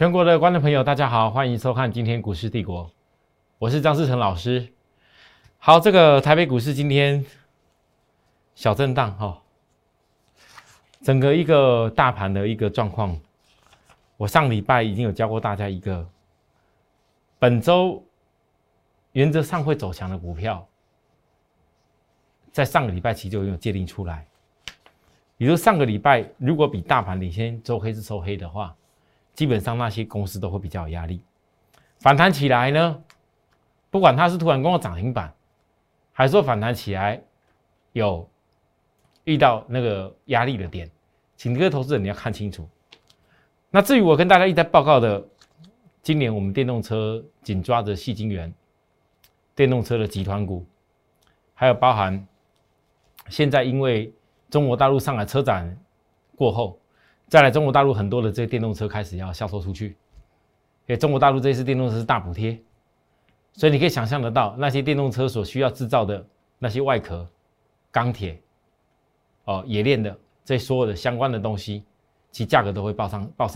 全国的观众朋友，大家好，欢迎收看今天股市帝国，我是张志成老师。好，这个台北股市今天小震荡哈，整个一个大盘的一个状况，我上礼拜已经有教过大家一个，本周原则上会走强的股票，在上个礼拜其实就有界定出来。比如上个礼拜如果比大盘领先周黑是收黑的话。基本上那些公司都会比较有压力，反弹起来呢，不管它是突然攻到涨停板，还是说反弹起来有遇到那个压力的点，请各位投资者你要看清楚。那至于我跟大家一再报告的，今年我们电动车紧抓着细晶圆，电动车的集团股，还有包含现在因为中国大陆上海车展过后。再来，中国大陆很多的这些电动车开始要销售出去，因为中国大陆这次电动车是大补贴，所以你可以想象得到，那些电动车所需要制造的那些外壳、钢铁、哦冶炼的这所有的相关的东西，其价格都会报上报上。